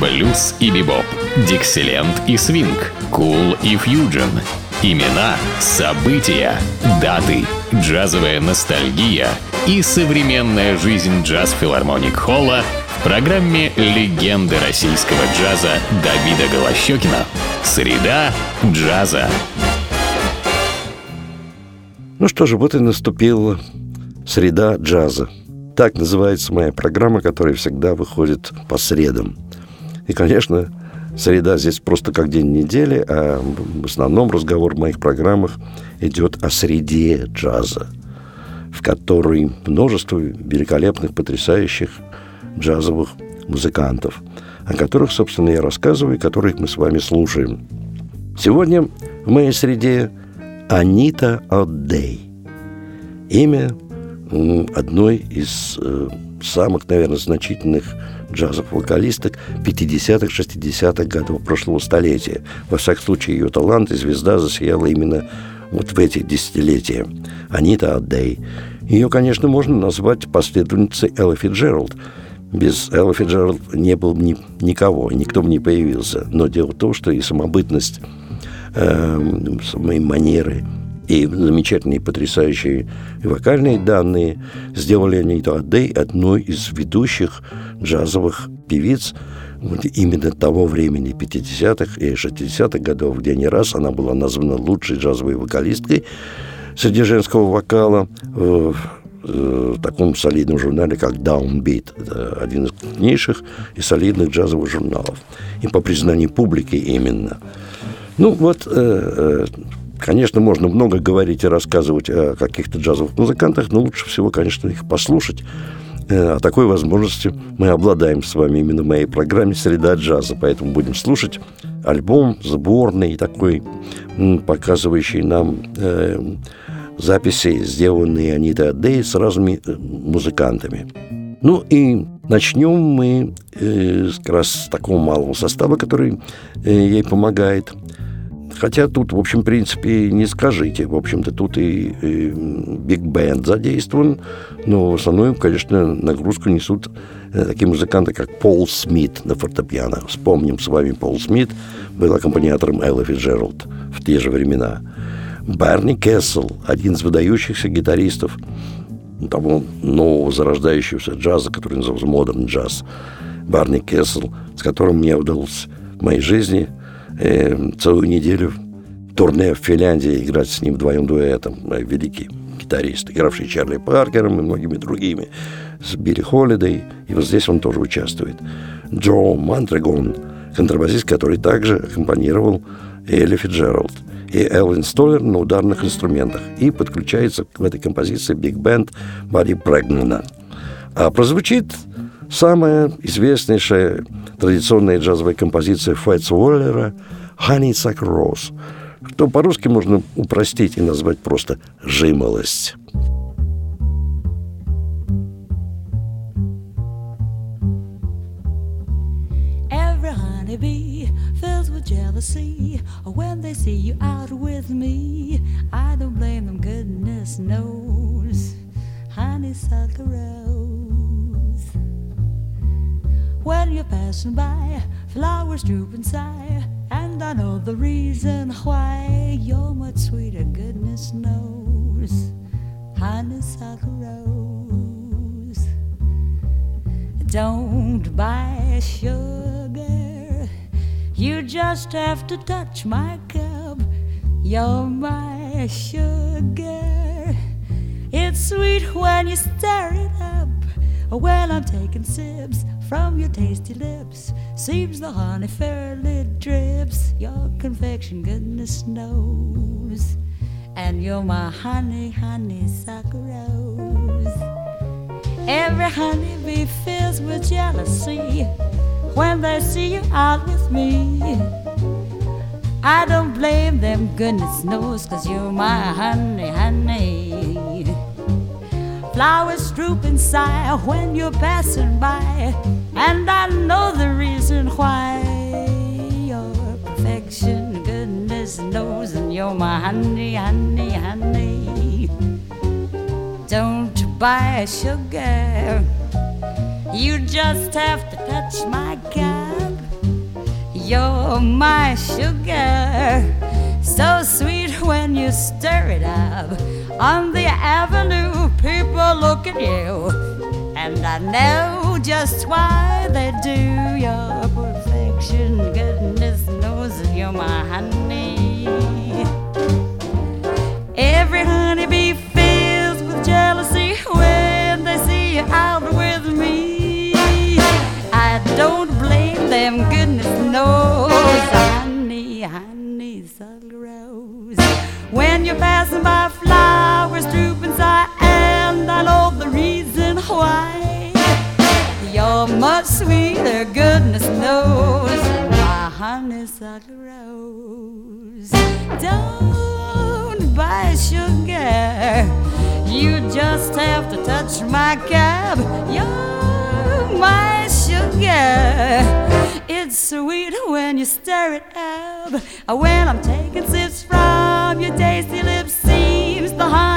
блюз и бибоп, дикселент и свинг, кул и фьюджен. Имена, события, даты, джазовая ностальгия и современная жизнь джаз-филармоник Холла в программе «Легенды российского джаза» Давида Голощекина. Среда джаза. Ну что же, вот и наступила среда джаза. Так называется моя программа, которая всегда выходит по средам. И, конечно, среда здесь просто как день недели, а в основном разговор в моих программах идет о среде джаза, в которой множество великолепных, потрясающих джазовых музыкантов, о которых, собственно, я рассказываю и которых мы с вами слушаем. Сегодня в моей среде Анита Оддей. Имя одной из э, самых, наверное, значительных джазовых вокалисток 50-х, 60-х годов прошлого столетия. Во всяком случае, ее талант и звезда засияла именно вот в эти десятилетия. Анита Аддей. Ее, конечно, можно назвать последовательницей Элла Фиджеральд. Без Элла Фиджеральд не было ни, никого, никто бы не появился. Но дело в том, что и самобытность, э, самые манеры, и замечательные, потрясающие вокальные данные сделали Аниту Адей одной из ведущих джазовых певиц именно того времени, 50-х и 60-х годов, где не раз она была названа лучшей джазовой вокалисткой среди женского вокала в, в таком солидном журнале, как Downbeat. Это один из крупнейших и солидных джазовых журналов. И по признанию публики именно. Ну вот, э, э, Конечно, можно много говорить и рассказывать о каких-то джазовых музыкантах, но лучше всего, конечно, их послушать. О такой возможности мы обладаем с вами именно в моей программе «Среда джаза», поэтому будем слушать альбом сборный, такой, показывающий нам э, записи, сделанные Анитой Адей с разными э, музыкантами. Ну и начнем мы э, как раз с такого малого состава, который э, ей помогает – Хотя тут, в общем, в принципе, не скажите. В общем-то, тут и, и биг бенд задействован, но в основном, конечно, нагрузку несут э, такие музыканты, как Пол Смит на фортепиано. Вспомним с вами, Пол Смит был аккомпаниатором Элла Фиджеральд в те же времена. Барни Кессел, один из выдающихся гитаристов того нового зарождающегося джаза, который назывался модерн джаз. Барни Кессел, с которым мне удалось в моей жизни – э, целую неделю турне в Финляндии играть с ним вдвоем дуэтом. Великий гитарист, игравший Чарли Паркером и многими другими, с Билли Холидей. И вот здесь он тоже участвует. Джо Мантрегон, контрабасист, который также аккомпанировал Элли Фиджеральд и Элвин Столлер на ударных инструментах. И подключается в этой композиции биг-бенд Барри Брэгмана. А прозвучит самая известнейшая традиционная джазовая композиция Файтс Уоллера «Honeysuckle Rose», что по-русски можно упростить и назвать просто «жимолость». jealousy when they see you out with me. I don't blame them, goodness knows. Honeysuckle rose. When you're passing by, flowers droop and sigh, and I know the reason why. You're much sweeter, goodness knows. Honeysuckle rose. Don't buy sugar, you just have to touch my cup. You're my sugar. It's sweet when you stir it up. When I'm taking sips from your tasty lips, seems the honey fairly drips. Your confection, goodness knows. And you're my honey, honeysuckle rose. Every honeybee fills with jealousy when they see you out with me. I don't blame them, goodness knows, cause you're my honey, honey. Flowers droop and sigh when you're passing by, and I know the reason why. Your perfection, goodness knows, and you're my honey, honey, honey. Don't buy sugar, you just have to touch my cup. You're my sugar, so sweet when you stir it up. On the avenue, people look at you, and I know just why they do. Your perfection, goodness knows you're my honey. Every honeybee you're passing by, flowers drooping inside, and I know the reason why. You're much sweeter, goodness knows. My honeysuckle rose. Don't buy sugar. You just have to touch my cab. You're my sugar. It's sweet when you stir it up. When I'm taking sips from your tasty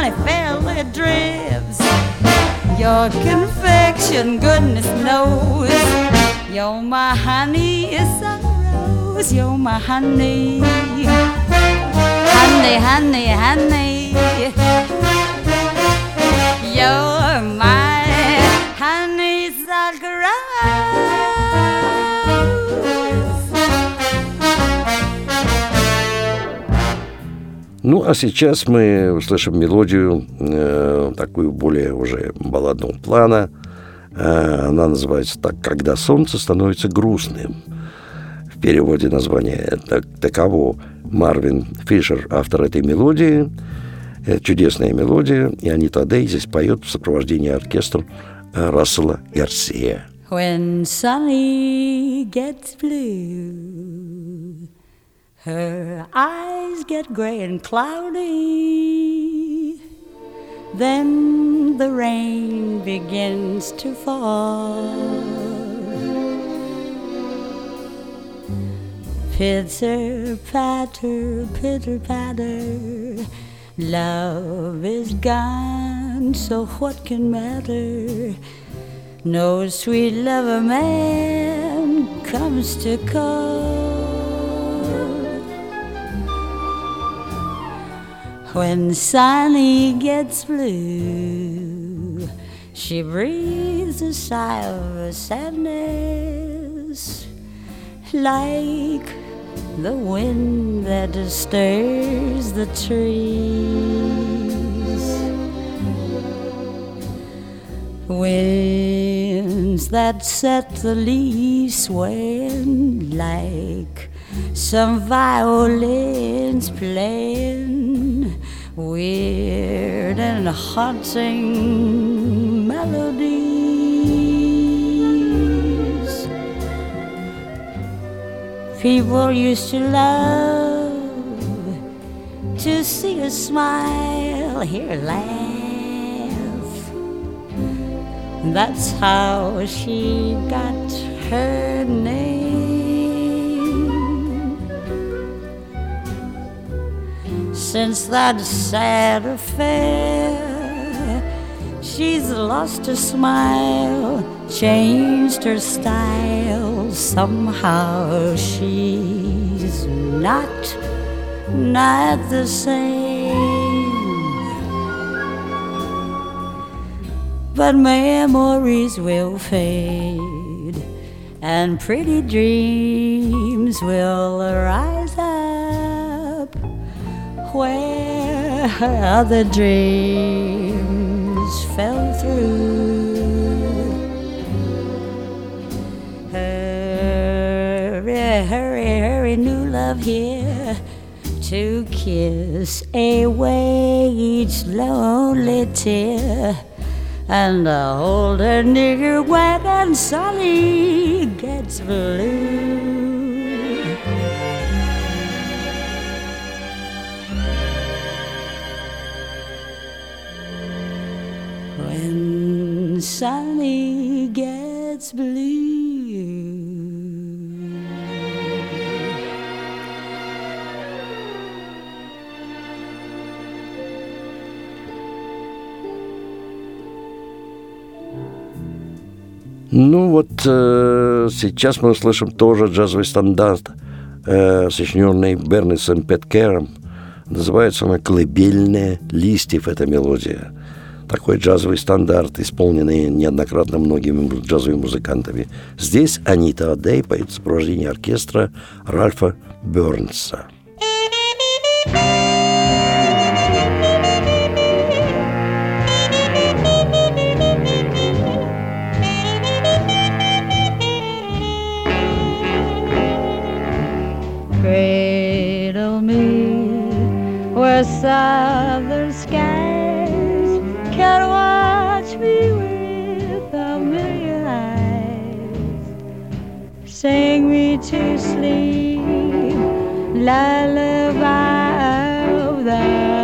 honey fairly drips. Your confection, goodness knows. You're my honey, it's a rose. You're my honey. Honey, honey, honey. You're my honeysuckle Ну, а сейчас мы услышим мелодию э, такую более уже балладного плана. Э, она называется так «Когда солнце становится грустным». В переводе название так, таково Марвин Фишер, автор этой мелодии. Э, чудесная мелодия. И Анита Дэй здесь поет в сопровождении оркестра э, Рассела Гарсия. When sunny gets blue, her eyes get gray and cloudy. Then the rain begins to fall. Pitter patter, pitter patter. Love is gone, so what can matter? No sweet lover man comes to call. When Sunny gets blue, she breathes a sigh of sadness, like the wind that stirs the trees. Winds that set the leaves swaying like some violins playing weird and haunting melodies. People used to love to see her smile, hear her laugh. That's how she got her name. Since that sad affair, she's lost her smile, changed her style. Somehow she's not, not the same. but memories will fade and pretty dreams will rise up where other dreams fell through. Hurry, hurry, hurry, new love here to kiss away each lonely tear and the older nigger wagon Sunny gets blue. Sonny gets blue. Ну вот э, сейчас мы услышим тоже джазовый стандарт, э, сочиненный Бернисом Петкером. Называется она «Колыбельная листьев» эта мелодия. Такой джазовый стандарт, исполненный неоднократно многими джазовыми музыкантами. Здесь Анита Адей поет в сопровождении оркестра Ральфа Бернса. Sing me to sleep, lullaby of the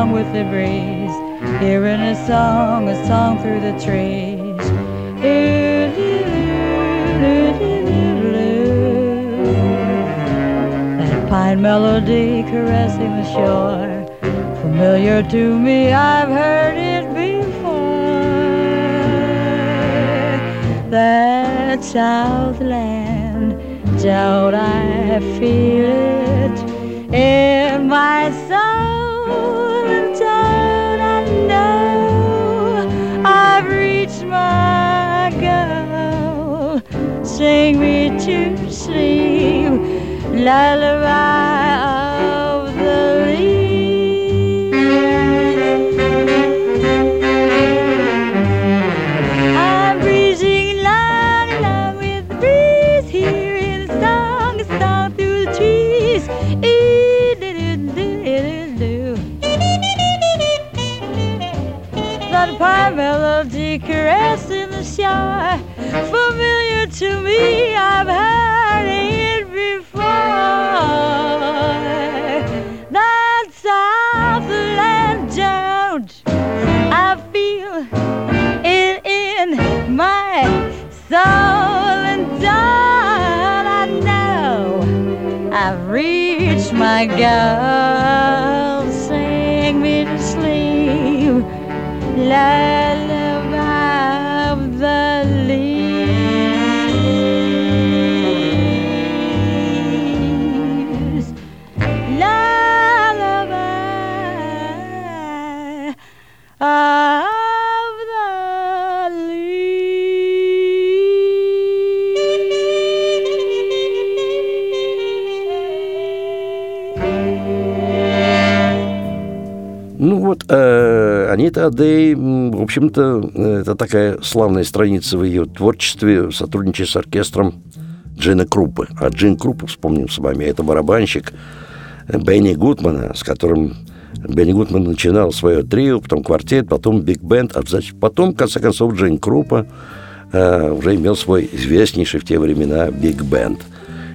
along, with the breeze, hearing a song, a song through the trees. That pine melody caressing the shore, familiar to me, I've heard it before. That Southland, don't I feel it in my soul? Sing me to sleep, lullaby to me, I've heard it before. That Southland don't I feel it in my soul, and don't I know I've reached my goal? Sing me to sleep, lullaby Ну вот, э, Анита Адей, в общем-то, это такая славная страница в ее творчестве, сотрудничая с оркестром Джина Круппы. А Джин Круппа, вспомним с вами, это барабанщик Бенни Гудмана, с которым Бенни Гудман начинал свое трио, потом квартет, потом биг-бенд, а значит, потом, в конце концов, Джин Круппа э, уже имел свой известнейший в те времена биг-бенд.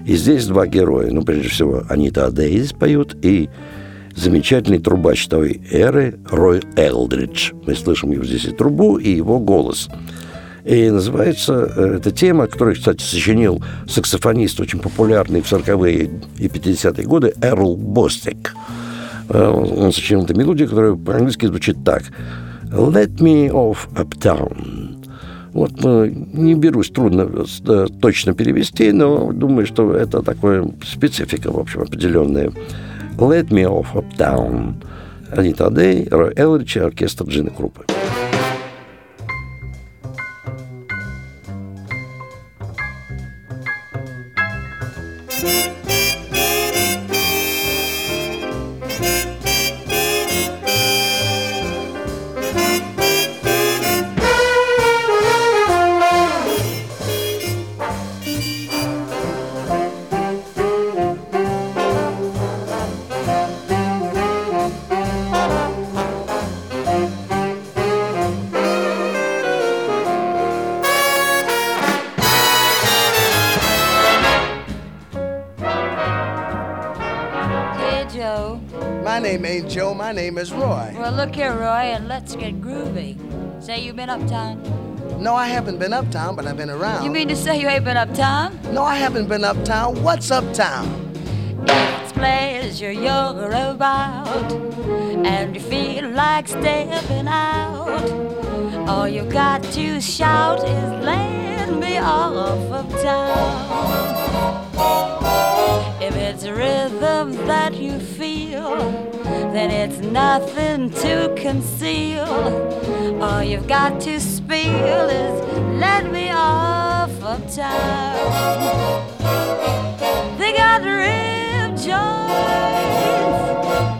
И здесь два героя. Ну, прежде всего, Анита Адей здесь поют, и замечательный трубач той эры Рой Элдридж. Мы слышим его здесь и трубу, и его голос. И называется э, эта тема, которую, кстати, сочинил саксофонист, очень популярный в 40-е и 50-е годы, Эрл Бостик. Э, Он сочинил эту мелодию, которая по-английски звучит так. «Let me off uptown». Вот э, не берусь трудно точно перевести, но думаю, что это такое специфика, в общем, определенная. Let Me Off Uptown. Анита Дей, Рой Элдридж и оркестр Джины Крупы. Well, look here, Roy, and let's get groovy. Say you've been uptown? No, I haven't been uptown, but I've been around. You mean to say you ain't been uptown? No, I haven't been uptown. What's uptown? It's pleasure you're about, and you feel like stepping out. All you got to shout is let me off of town. If it's rhythm that you feel, then it's nothing to conceal. All you've got to spill is let me off of town. They got rib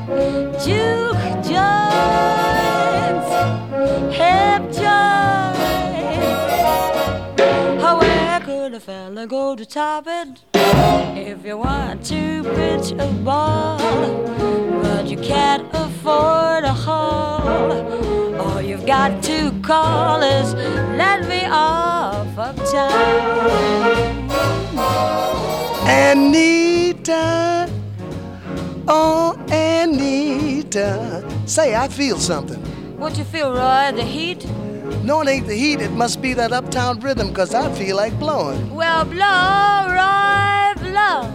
joints, juke a fella go to top it? If you want to pitch a ball, but you can't afford a hall, all you've got to call is let me off of town. Anita. Oh, Anita. Say, I feel something. What you feel, Roy? The heat? No, it ain't the heat. It must be that uptown rhythm, cause I feel like blowing. Well, blow, Roy, blow.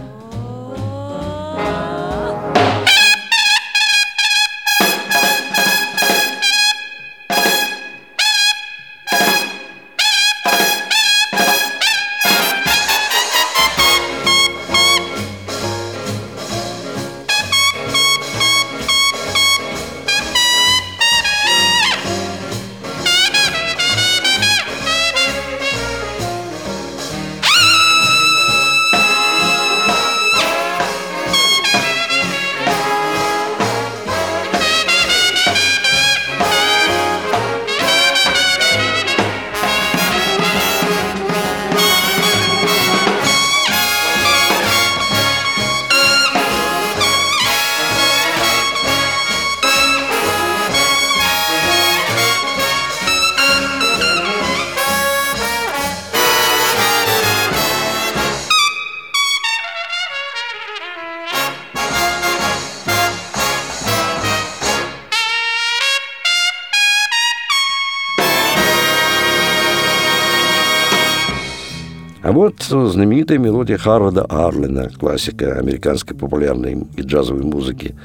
Знаменитая мелодия Харварда Арлина, классика американской популярной и джазовой музыки.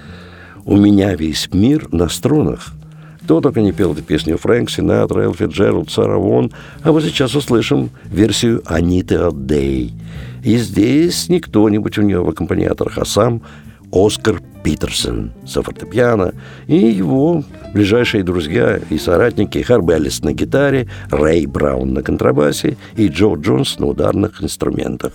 «У меня весь мир на струнах». Кто только не пел эту песню Фрэнк Синатра, Элфи Джеральд, Сара Вон. А вот сейчас услышим версию Аниты Дэй. И здесь не кто-нибудь у нее в аккомпаниаторах, а сам Оскар Питерсон за фортепиано и его ближайшие друзья и соратники Харби Эллис на гитаре, Рэй Браун на контрабасе и Джо Джонс на ударных инструментах.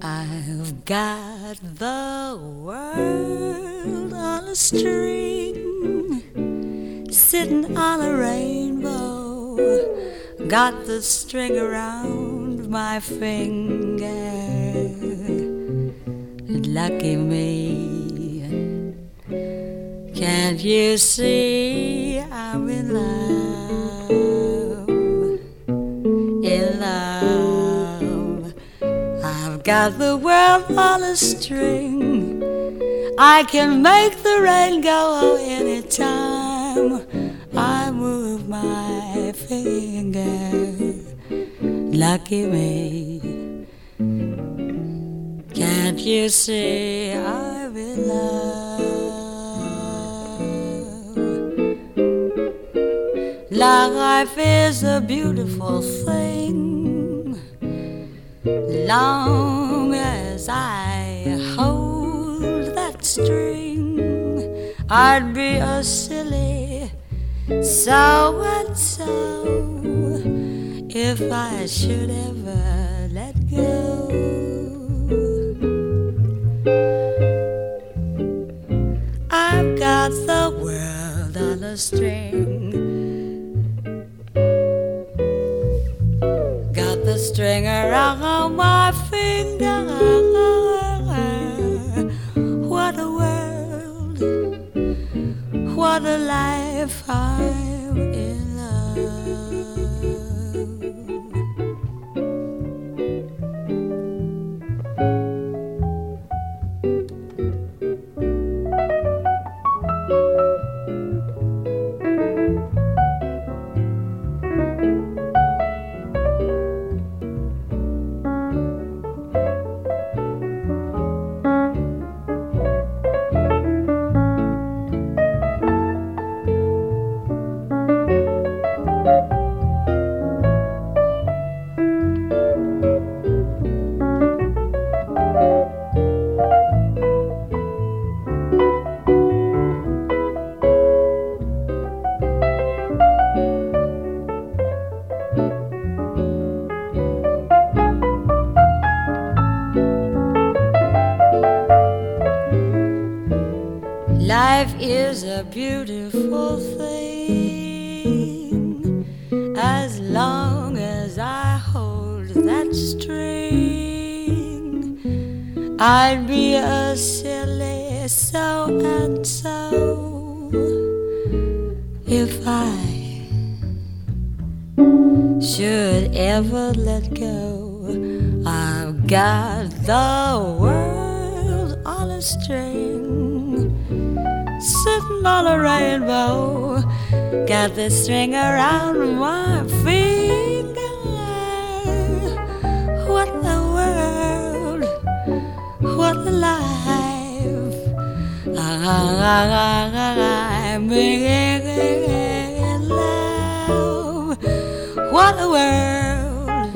I've got the world on a string, sitting on a rainbow. Got the string around my finger. Lucky me. Can't you see I'm in love? In love. I've got the world on a string. I can make the rain go anytime Lucky me. Can't you see I'm in love? Life is a beautiful thing. Long as I hold that string, I'd be a silly so so if I should ever let go. I've got the world on a string. Got the string around my finger. What a world, what a life I'm in Life is a beautiful thing as long as I hold that string. I'd be a silly so and so if I should ever let go. I've got the world on a string, on a rainbow. Got the string around my finger. What a world, what a life. I'm in love. What a world,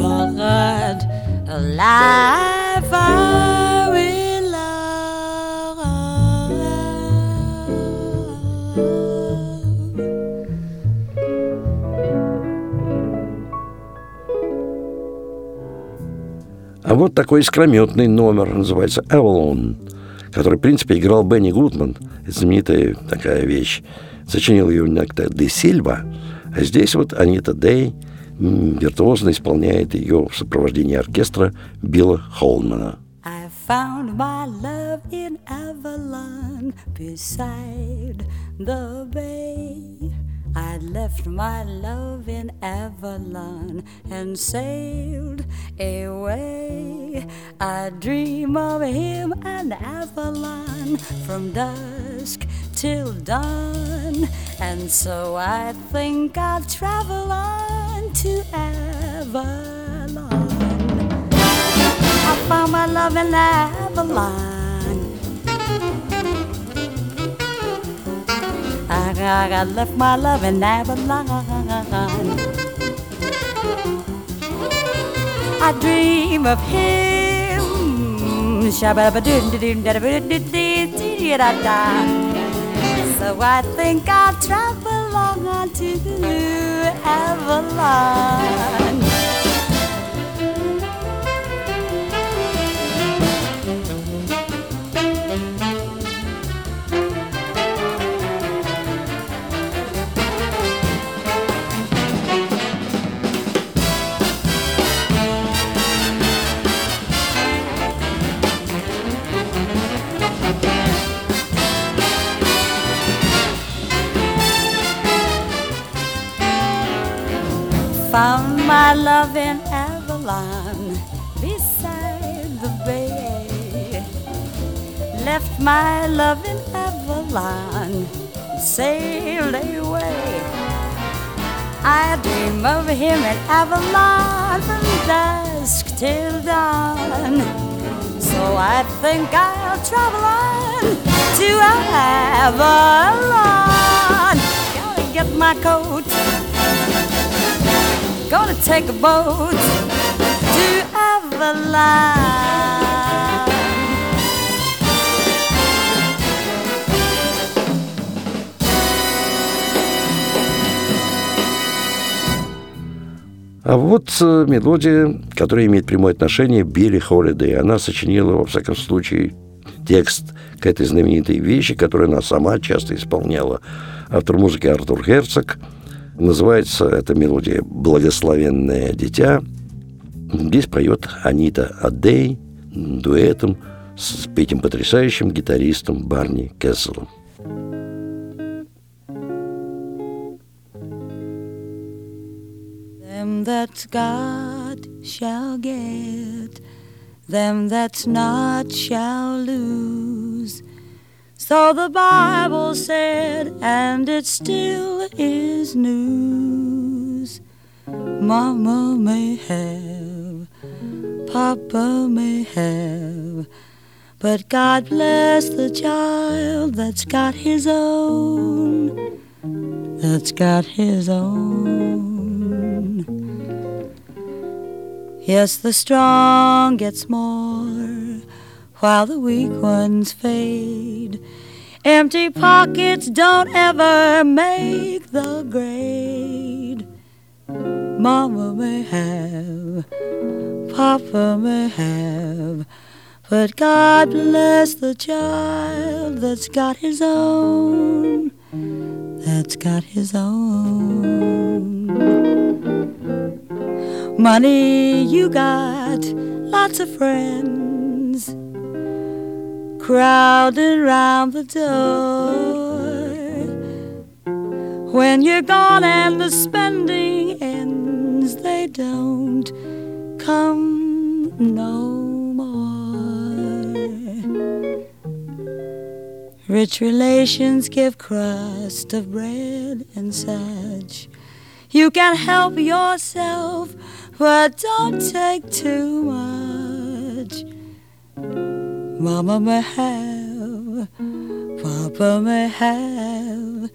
what a life. Вот такой искрометный номер называется «Avalon», который, в принципе, играл Бенни Гудман. Знаменитая такая вещь. Сочинил ее иногда Де Сильва. А здесь вот Анита Дэй м, виртуозно исполняет ее в сопровождении оркестра Билла Холмана. I found my love in Avalon beside the bay. I left my love in Avalon and sailed away. I dream of him and Avalon from dusk till dawn. And so I think I'll travel on to Avalon. I found my love in Avalon. I, left my love in Avalon. I dream of him. So I think I'll travel on to the new Avalon. Found my love in Avalon beside the bay. Left my love in Avalon, sailed away. I dream of him in Avalon from dusk till dawn. So I think I'll travel on to Avalon. Gotta get my coat. Gonna take a boat to Avalon. А вот э, мелодия, которая имеет прямое отношение Билли Холидей. Она сочинила, во всяком случае, текст к этой знаменитой вещи, которую она сама часто исполняла. Автор музыки Артур Герцог. Называется эта мелодия «Благословенное дитя». Здесь поет Анита Адей дуэтом с этим потрясающим гитаристом Барни Кесселом. Them that's got shall get, them that's not shall lose. So the Bible said, and it still is news. Mama may have, Papa may have, but God bless the child that's got his own, that's got his own. Yes, the strong gets more while the weak ones fade. Empty pockets don't ever make the grade. Mama may have, Papa may have, But God bless the child that's got his own, that's got his own. Money you got, lots of friends crowded around the door. When you're gone and the spending ends, they don't come no more. Rich relations give crust of bread and such. You can help yourself, but don't take too much. Mama may have, Papa may have,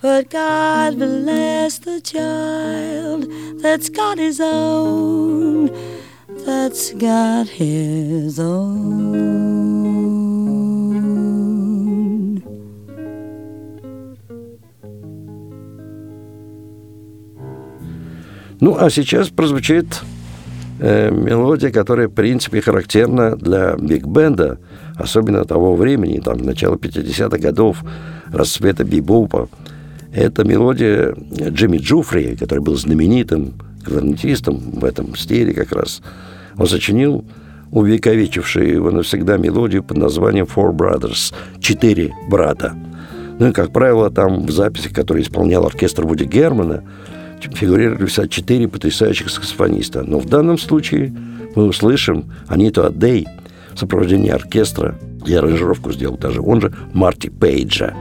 but God bless the child that's got his own, that's got his own. Ну, а сейчас прозвучит э, мелодия, которая, в принципе, характерна для биг-бенда, особенно того времени, там, начала 50-х годов, расцвета бибопа. Это мелодия Джимми Джуфри, который был знаменитым кларнетистом в этом стиле как раз. Он сочинил увековечившую его навсегда мелодию под названием «Four Brothers» – «Четыре брата». Ну и, как правило, там в записях, которые исполнял оркестр Вуди Германа, фигурировали вся четыре потрясающих саксофониста. Но в данном случае мы услышим Аниту Адей в сопровождении оркестра. И аранжировку сделал даже он же Марти Пейджа.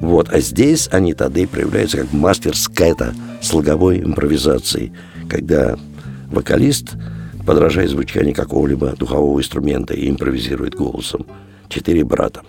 Вот. А здесь Анита Адей проявляется как мастер скайта слоговой импровизации, когда вокалист подражает звучанию какого-либо духового инструмента и импровизирует голосом. Четыре брата.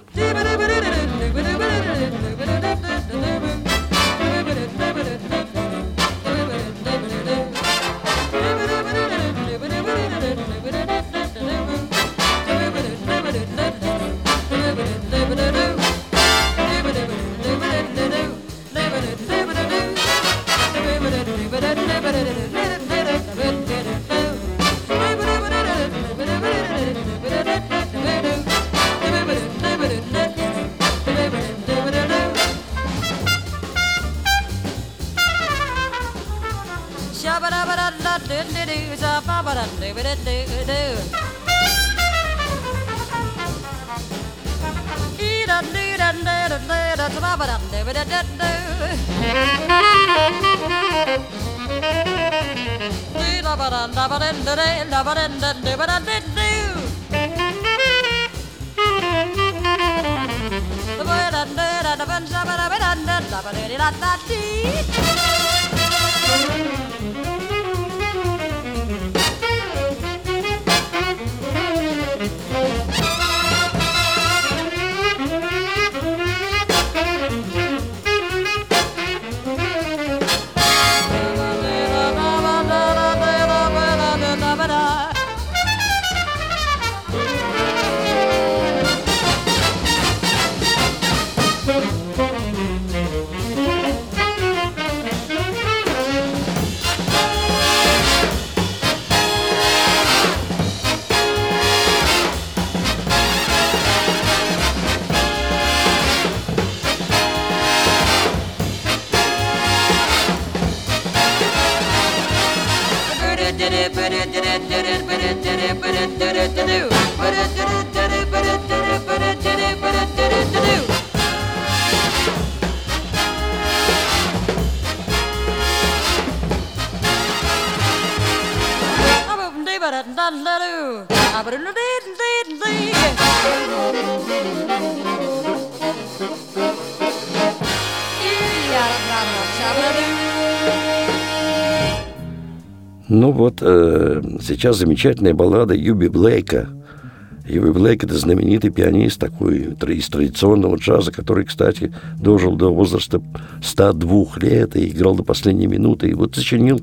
shabba da ba da da do do do shabba ba da do do do do. Da dee da da da da da shabba ba da da da do. Dee da ba da ba da da da ba da da do ba da do do. Da da da da da da ba da da da ba da da da dee. Do do do do do do. Ну вот, э, сейчас замечательная баллада Юби Блейка. Юби Блейк – это знаменитый пианист такой из традиционного джаза, который, кстати, дожил до возраста 102 лет и играл до последней минуты. И вот сочинил,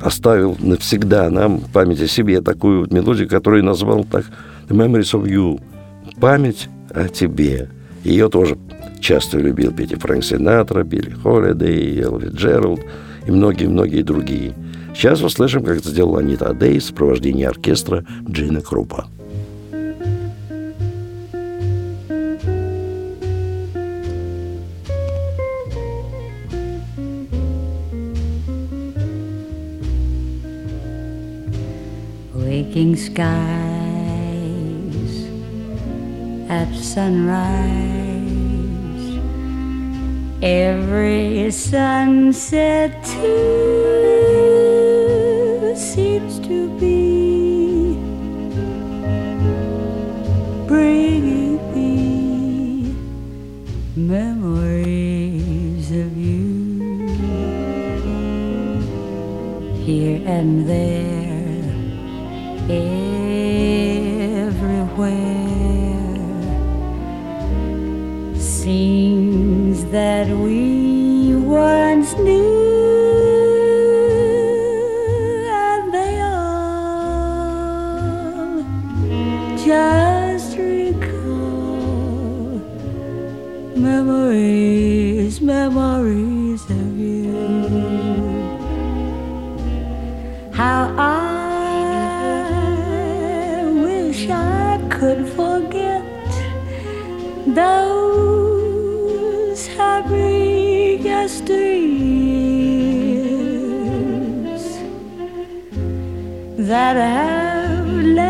оставил навсегда нам в память о себе такую вот мелодию, которую назвал так «The Memories of You» – «Память о тебе». Ее тоже часто любил петь и Фрэнк Синатра, Билли Холидей, Элви Джеральд и многие-многие другие – Сейчас услышим, как это сделала Анита Адей в сопровождении оркестра Джина Крупа. Waking skies at sunrise, every sunset too. Seems to be bringing me memories of you here and there, everywhere. Scenes that we memories, memories of you. How I wish I could forget those happy yesteryears that have left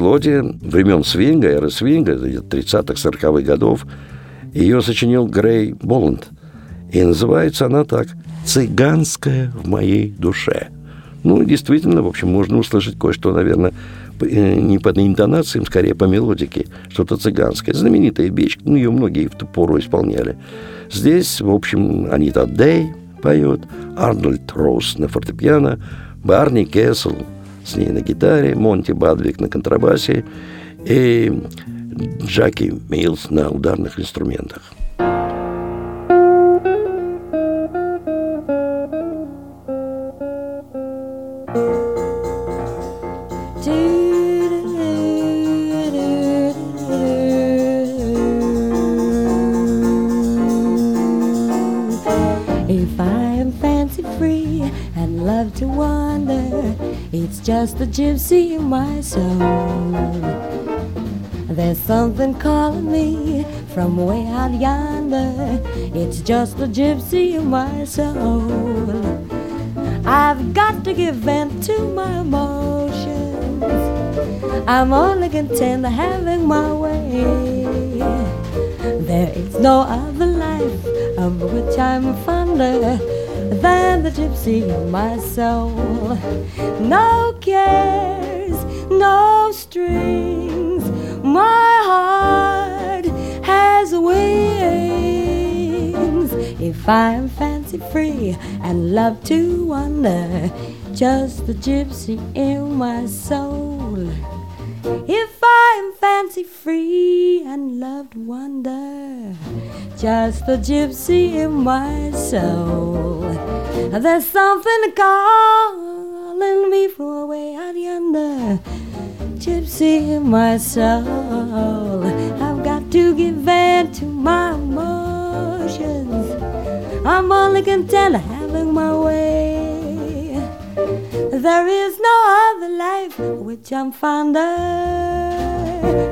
мелодия времен свинга, эры свинга, 30-х, 40-х годов. Ее сочинил Грей Боланд. И называется она так «Цыганская в моей душе». Ну, действительно, в общем, можно услышать кое-что, наверное, э, не по интонациям, скорее по мелодике, что-то цыганское. Знаменитая вещь, ну, ее многие в ту пору исполняли. Здесь, в общем, Анита Дэй поет, Арнольд Роуз на фортепиано, Барни Кессел с ней на гитаре, Монти Бадвик на контрабасе и Джаки Милс на ударных инструментах. Gypsy in my soul. There's something calling me from way out yonder. It's just the gypsy in my soul. I've got to give vent to my emotions. I'm only content having my way. There is no other life of which I'm fonder than the gypsy in my soul. No I'm fancy free and love to wander, just the gypsy in my soul. If I'm fancy free and loved wonder, just the gypsy in my soul. There's something calling me from way out yonder, gypsy in my soul. I've got to give vent to my emotions. I'm only content having my way. There is no other life which I'm fonder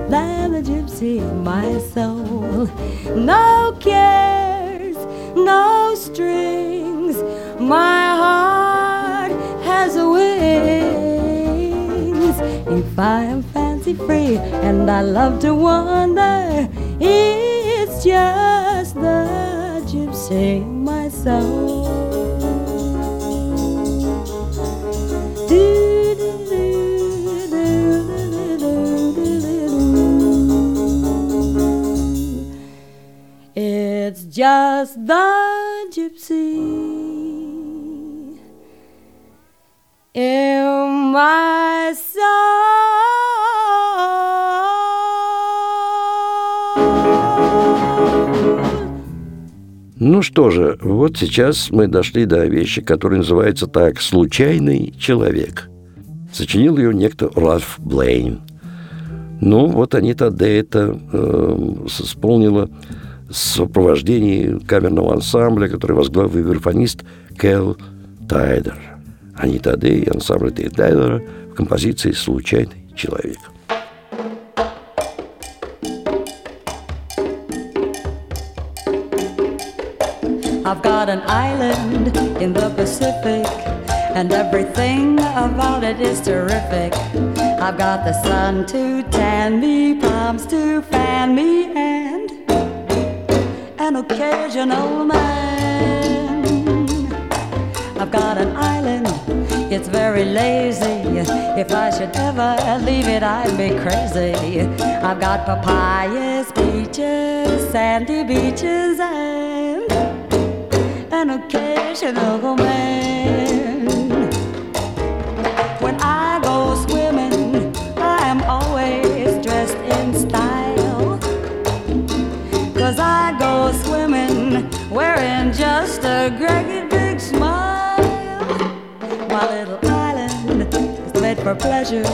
than the gypsy in my soul. No cares, no strings. My heart has wings. If I am fancy free and I love to wander, it's just the gypsy. It's just the gypsy in my Ну что же, вот сейчас мы дошли до вещи, которая называется так «Случайный человек». Сочинил ее некто Ральф Блейн. Ну, вот Анита Дэй это э, исполнила в сопровождении камерного ансамбля, который возглавил вибрафонист Кэл Тайдер. Анита Дэй и ансамбль Тайдера в композиции «Случайный человек». I've got an island in the Pacific, and everything about it is terrific. I've got the sun to tan me, palms to fan me, and an occasional man. I've got an island, it's very lazy. If I should ever leave it, I'd be crazy. I've got papayas, peaches, sandy beaches, and an occasional man. When I go swimming, I am always dressed in style. Cause I go swimming wearing just a great big smile. My little island is made for pleasure,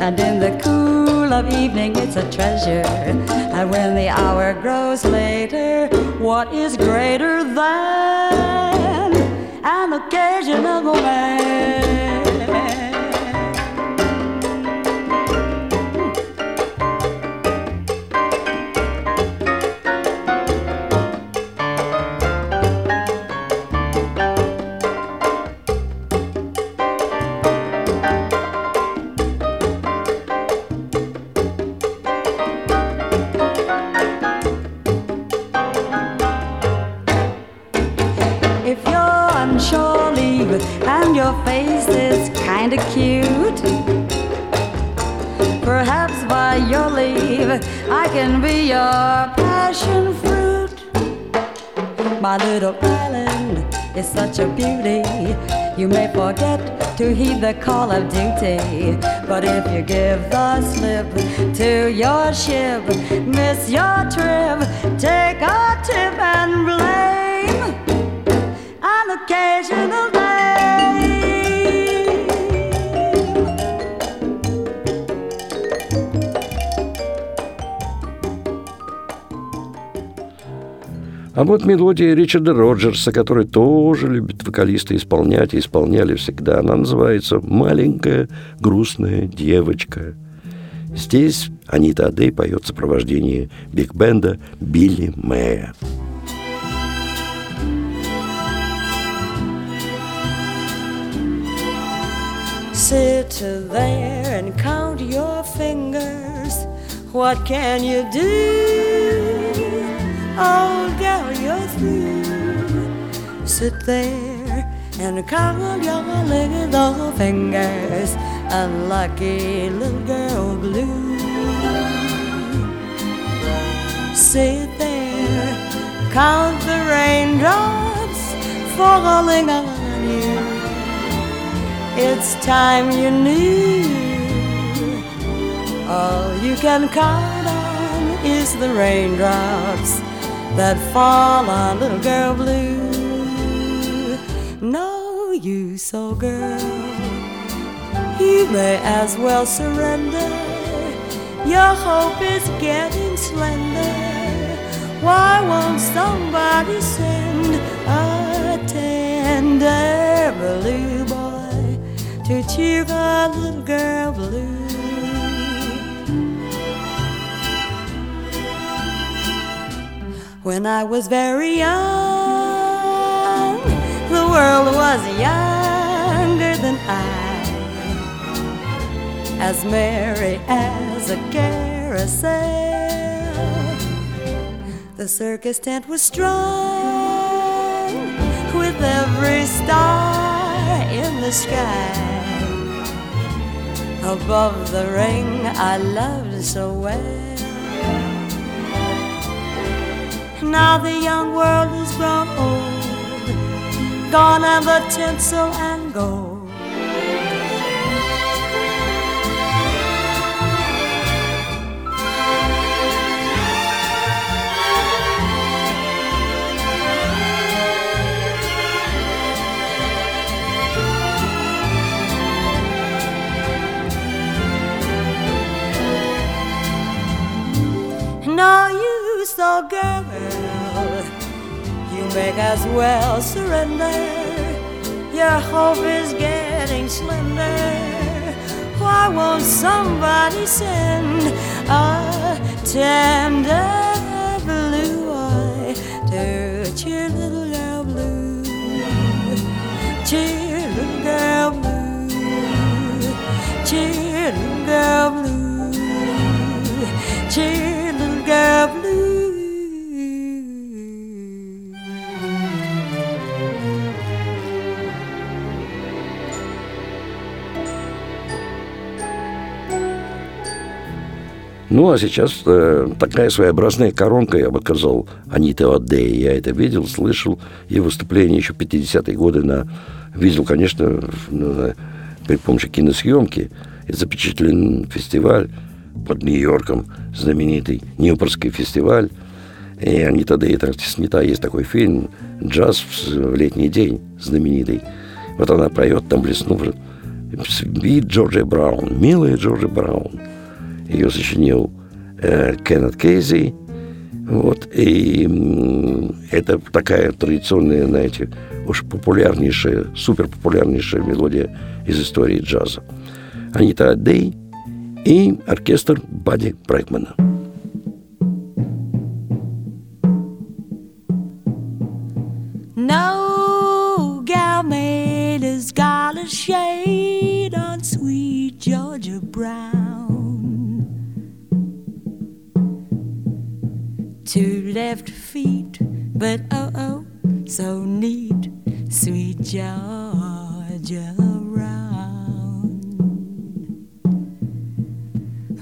and in the cool of evening it's a treasure. And when the hour grows later, what is greater than an occasional man? My little island. Is such a beauty, you may forget to heed the call of duty. But if you give the slip to your ship, miss your trip, take a tip and blame. An occasional А вот мелодия Ричарда Роджерса, который тоже любит вокалисты исполнять и исполняли всегда. Она называется «Маленькая грустная девочка». Здесь Анита Адей поет в сопровождении биг-бенда Билли Мэя. Sit there and count your fingers. What can you do? Oh, girl, you're through. Sit there and count your little fingers. Unlucky little girl blue. Sit there, count the raindrops falling on you. It's time you knew all you can count on is the raindrops that fall on little girl blue. No use, oh girl, you may as well surrender. Your hope is getting slender. Why won't somebody send a tender blue boy to cheer a little girl blue? When I was very young, the world was younger than I, as merry as a carousel. The circus tent was strung with every star in the sky. Above the ring I loved so well. Now the young world has grown old, gone are the tinsel and gold. Make as well surrender. Your hope is getting slender. Why won't somebody send a tender blue eye to cheer little girl blue? Cheer little girl blue. Cheer little girl blue. Cheer little girl blue. Ну, а сейчас э, такая своеобразная коронка, я бы сказал, Анита Адей. Я это видел, слышал, и выступление еще 50-е годы на... Видел, конечно, на, при помощи киносъемки. И запечатлен фестиваль под Нью-Йорком, знаменитый Ньюпорский фестиваль. И Анита Дей, это снята, есть такой фильм «Джаз в летний день» знаменитый. Вот она поет, там блеснув, вид Джорджи Браун, милая Джорджи Браун – ее сочинил э, Кеннет Кейзи. Вот, и это такая традиционная, знаете, уж популярнейшая, супер популярнейшая мелодия из истории джаза. Анита Дей и оркестр Бадди Брайкмана. No Two left feet, but oh oh, so neat, sweet Georgia Brown.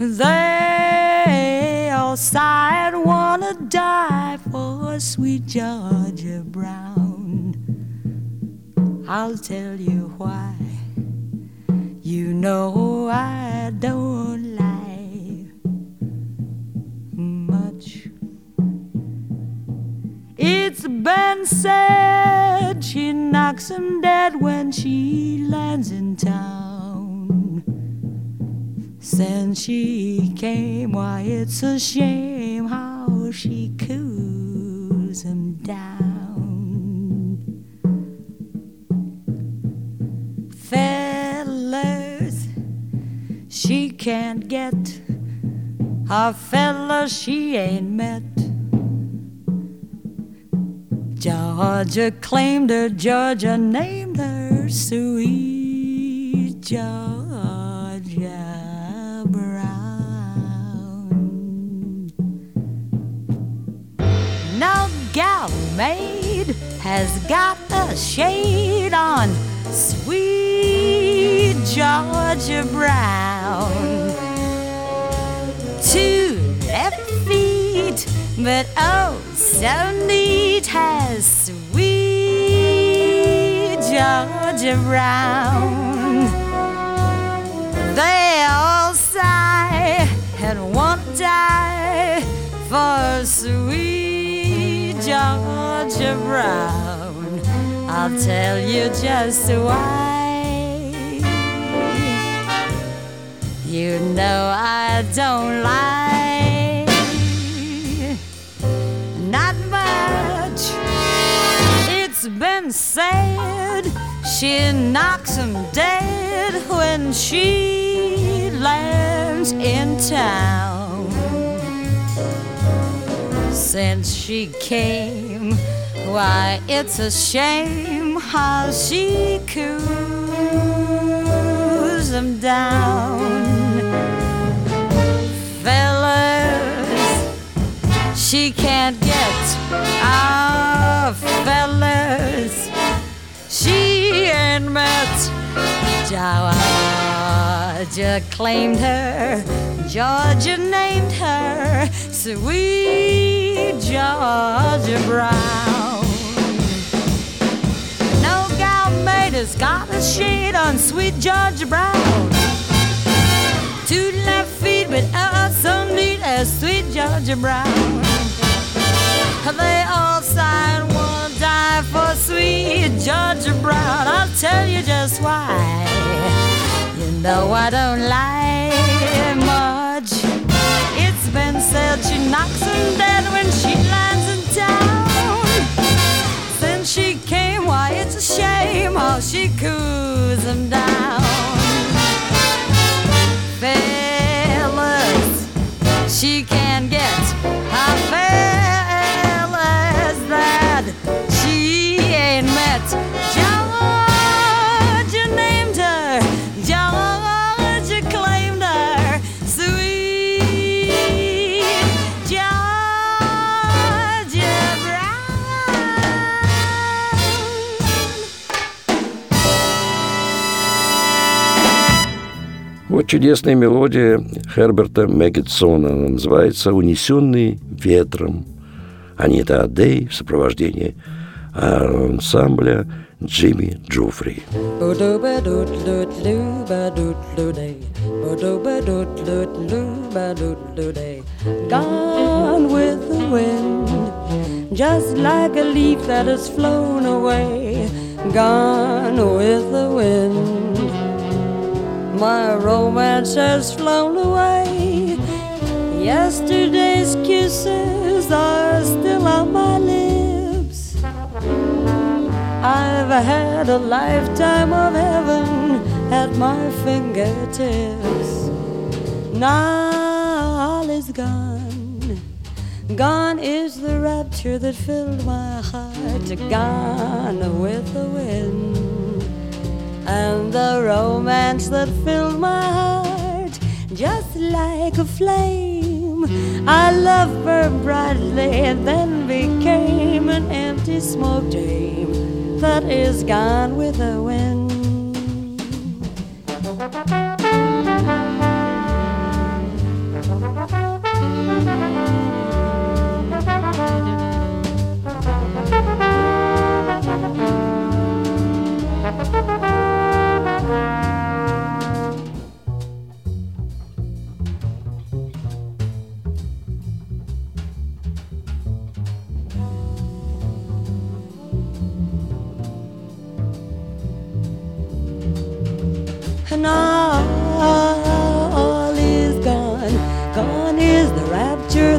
They all sighed, wanna die for sweet Georgia Brown. I'll tell you why. You know I don't Been said she knocks him dead when she lands in town. Since she came, why, it's a shame how she cools him down. Fellas, she can't get a fella she ain't met. Georgia claimed her, Georgia named her sweet Georgia Brown. No gal maid has got a shade on sweet Georgia Brown. Two left feet, but oh, so neat has sweet Georgia Brown. They all sigh and won't die for sweet Georgia Brown. I'll tell you just why. You know I don't lie. Said she knocks 'em dead when she lands in town. Since she came, why, it's a shame how she coos them down. She can't get our fellas. She ain't met Georgia claimed her, Georgia named her, sweet Georgia Brown. No gal made us got a shade on sweet Georgia Brown. Two left feet, but us so neat as sweet Georgia Brown. They all sign one die for sweet Georgia Brown. I'll tell you just why. You know I don't lie much. It's been said she knocks them dead when she lands in town. Since she came, why it's a shame how she coos them down. Fellas, she can get Вот чудесная мелодия Херберта Меггетсона. Она называется «Унесенный ветром». Анита Адей в сопровождении ансамбля Джимми Джуфри. Gone with the wind, just like a leaf that has flown away. Gone with the wind, my romance has flown away. Yesterday's kisses are still on my lips. I've had a lifetime of heaven at my fingertips. Now all is gone. Gone is the rapture that filled my heart. Gone with the wind. And the romance that filled my heart. Just like a flame. I loved her brightly and then became an empty smoke dream that is gone with the wind.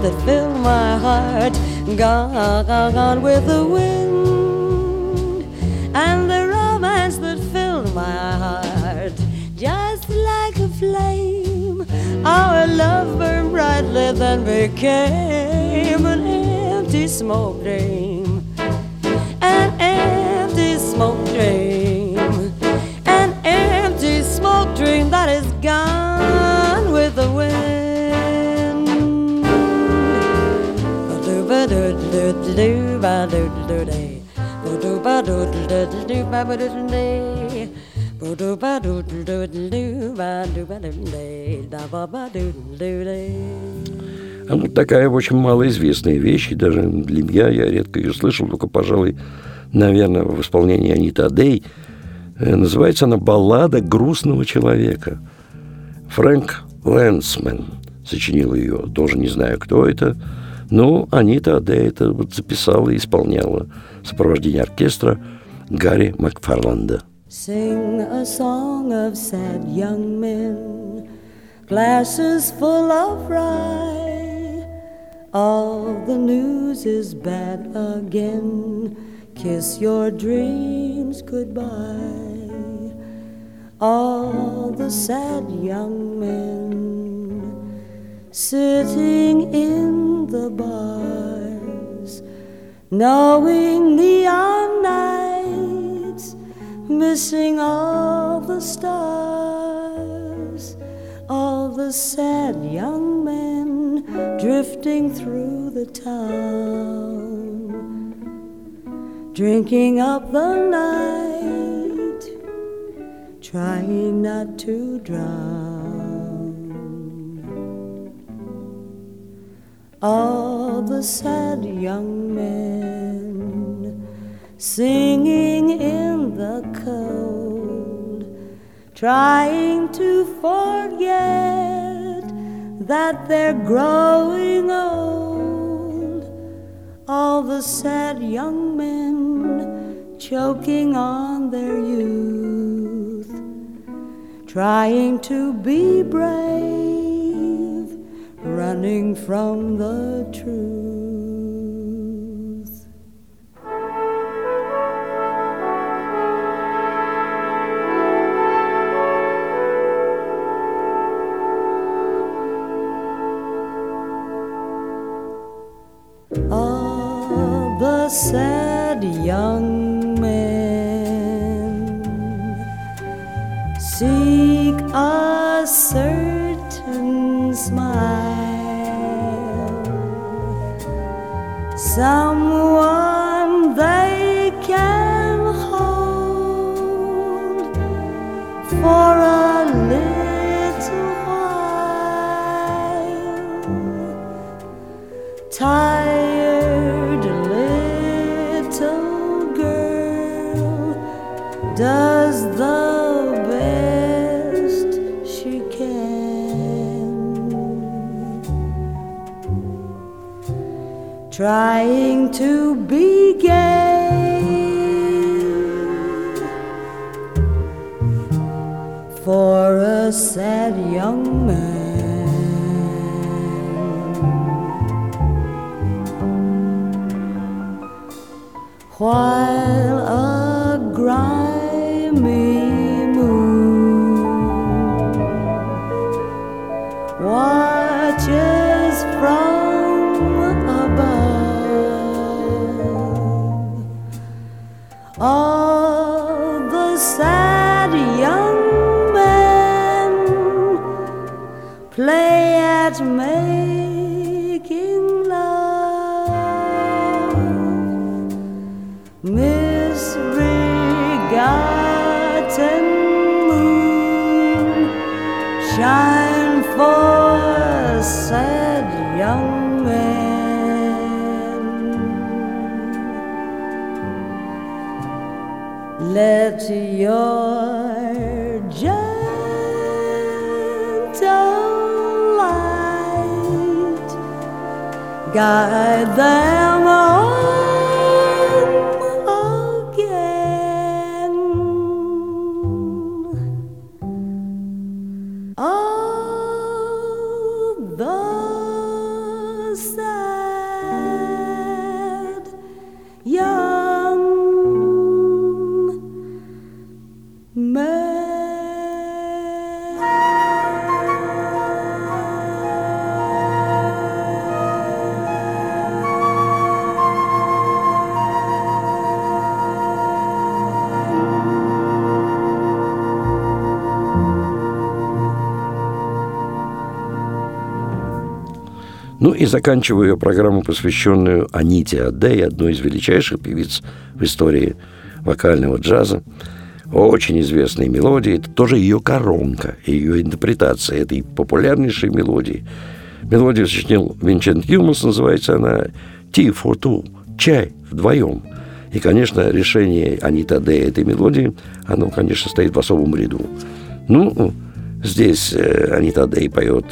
That filled my heart. Gone, with the wind. And the romance that filled my heart. Just like a flame. Our love burned brightly, then became an empty smoke dream. ba doodle doodle doo ba ba doodle day. Ba do ba doodle doodle doo ba do ba doodle day. Da ba ba doodle doo day. А вот такая очень малоизвестная вещь, и даже для меня я редко ее слышал, только, пожалуй, наверное, в исполнении Анита Адей. Э, называется она «Баллада грустного человека». Фрэнк Лэнсмен сочинил ее, тоже не знаю, кто это, но Анита Адей это вот записала и исполняла. в сопровождении оркестра Гарри Макфарланда. Sing a song of sad young men, glasses full of rye. All the news is bad again. Kiss your dreams goodbye. All the sad young men sitting in the bars, knowing neon nights missing all the stars, all the sad young men drifting through the town, drinking up the night, trying not to drown. All the sad young men singing in the cold, trying to forget that they're growing old. All the sad young men choking on their youth, trying to be brave, running from the truth. All the sad young men seek a certain smile, someone they can hold for trying to be gay for a sad young man. while Ну и заканчиваю я программу, посвященную Аните Адей, одной из величайших певиц в истории вокального джаза. Очень известной мелодии. Это тоже ее коронка, ее интерпретация этой популярнейшей мелодии. Мелодию сочинил Винчент Юмас, называется она «Tea for two» – «Чай вдвоем». И, конечно, решение Анита Дэй этой мелодии, оно, конечно, стоит в особом ряду. Ну, здесь э, Анита Дэй поет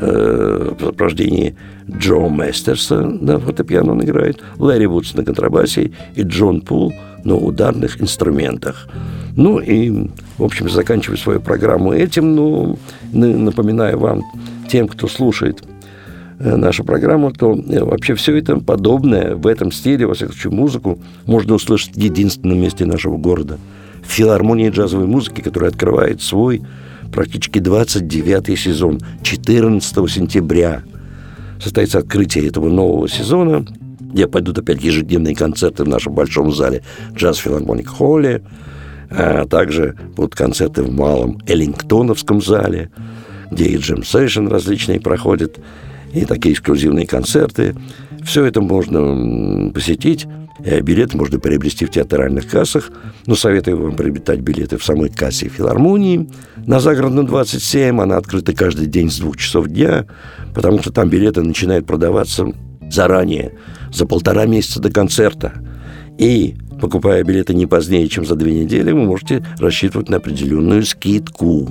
в сопровождении Джо Местерса на фортепиано он играет, Лэри Вудс на контрабасе и Джон Пул на ударных инструментах. Ну и, в общем, заканчиваю свою программу этим, ну, напоминаю вам, тем, кто слушает э, нашу программу, то э, вообще все это подобное в этом стиле, во всяком случае, музыку можно услышать в единственном месте нашего города. В филармонии джазовой музыки, которая открывает свой практически 29-й сезон, 14 сентября. Состоится открытие этого нового сезона, где пойдут опять ежедневные концерты в нашем большом зале Джаз Филармоник Холле. А также будут концерты в Малом Эллингтоновском зале, где и джем-сейшн различные проходят, и такие эксклюзивные концерты. Все это можно посетить. Э, билеты можно приобрести в театральных кассах, но советую вам приобретать билеты в самой кассе филармонии. На загородном 27 она открыта каждый день с двух часов дня, потому что там билеты начинают продаваться заранее, за полтора месяца до концерта. И покупая билеты не позднее, чем за две недели, вы можете рассчитывать на определенную скидку.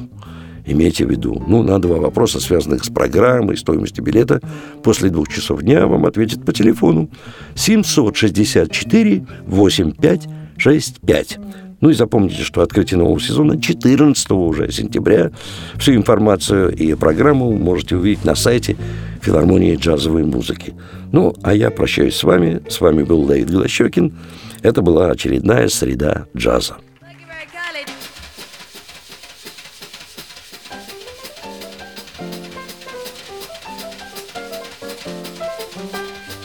Имейте в виду. Ну, на два вопроса, связанных с программой, стоимостью билета, после двух часов дня вам ответят по телефону 764 8565. Ну и запомните, что открытие нового сезона 14 уже сентября. Всю информацию и программу можете увидеть на сайте филармонии джазовой музыки. Ну, а я прощаюсь с вами. С вами был Давид Голощекин. Это была очередная среда джаза.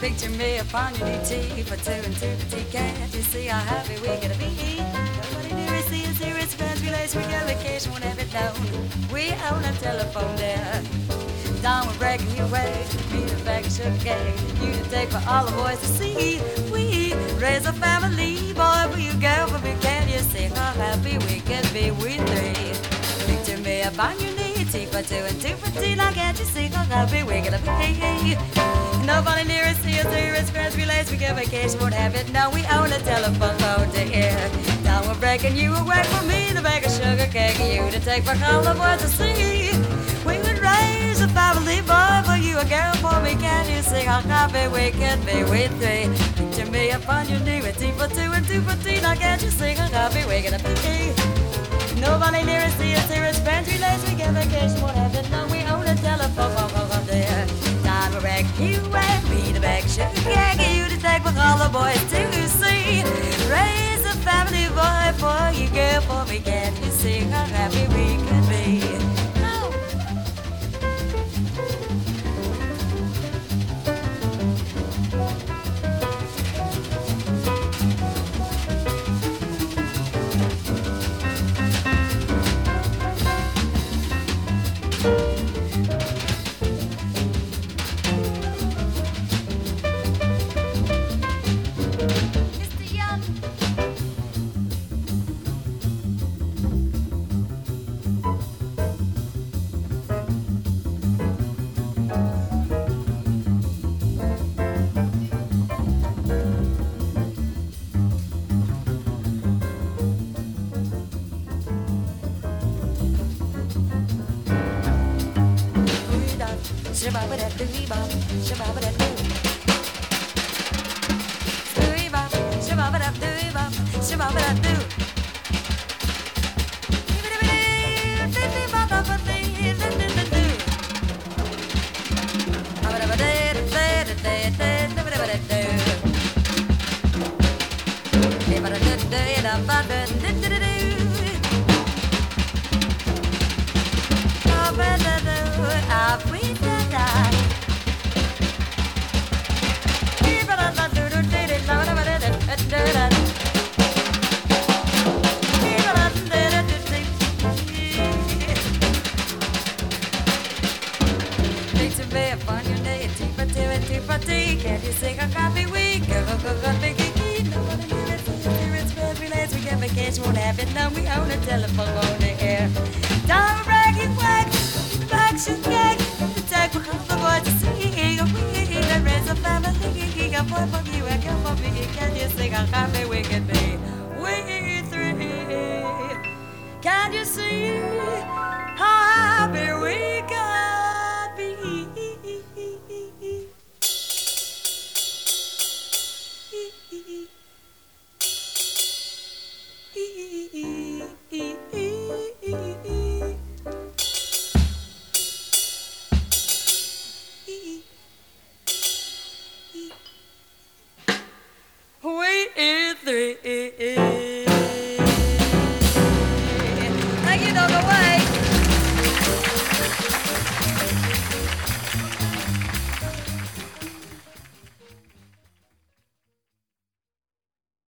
Picture me upon your tea for two and two for tea. Can't you see how happy we are gonna be? Nobody near see us here. It's friends, relays, we go vacation, whatever known. We own a telephone there. Down we're breaking you away. Be the bag of sugar. You to take for all the boys to see. We raise a family, boy, will you girl, for me. Can't you see how happy we can be? We three. Picture me upon your knee. For two and two for tea. Now can't you see how happy we're gonna be? Nobody near us, see us, hear us, friends, relays, we get vacation, won't have it. Now we own a telephone phone to hear. Now we're breaking you away from me the bag of sugar cake, you to take for all the to see. We would raise a family boy for you, a girl for me. Can you see how happy we can be with three? Picture me upon your knee with tea for two and two for tea. Now can't you see how happy we're gonna be? Nobody near us, see us, hear us, friends, relays, we get vacation, won't have it. Now we own a telephone phone there. Time to wreck you with all the boys to see. Raise a family boy for you, girl, for me. Can you see how happy we can be? Shabba-ba-da-doo. Shabba-ba-da-doo. Vacation, won't have it, no, we own a telephone on the air. Brag, you whack, back, shoot, gag, the tag, we call the boy to see. We, the rest of family, a boy for you, a girl for me. Can you sing a we can be? We three. Can you see?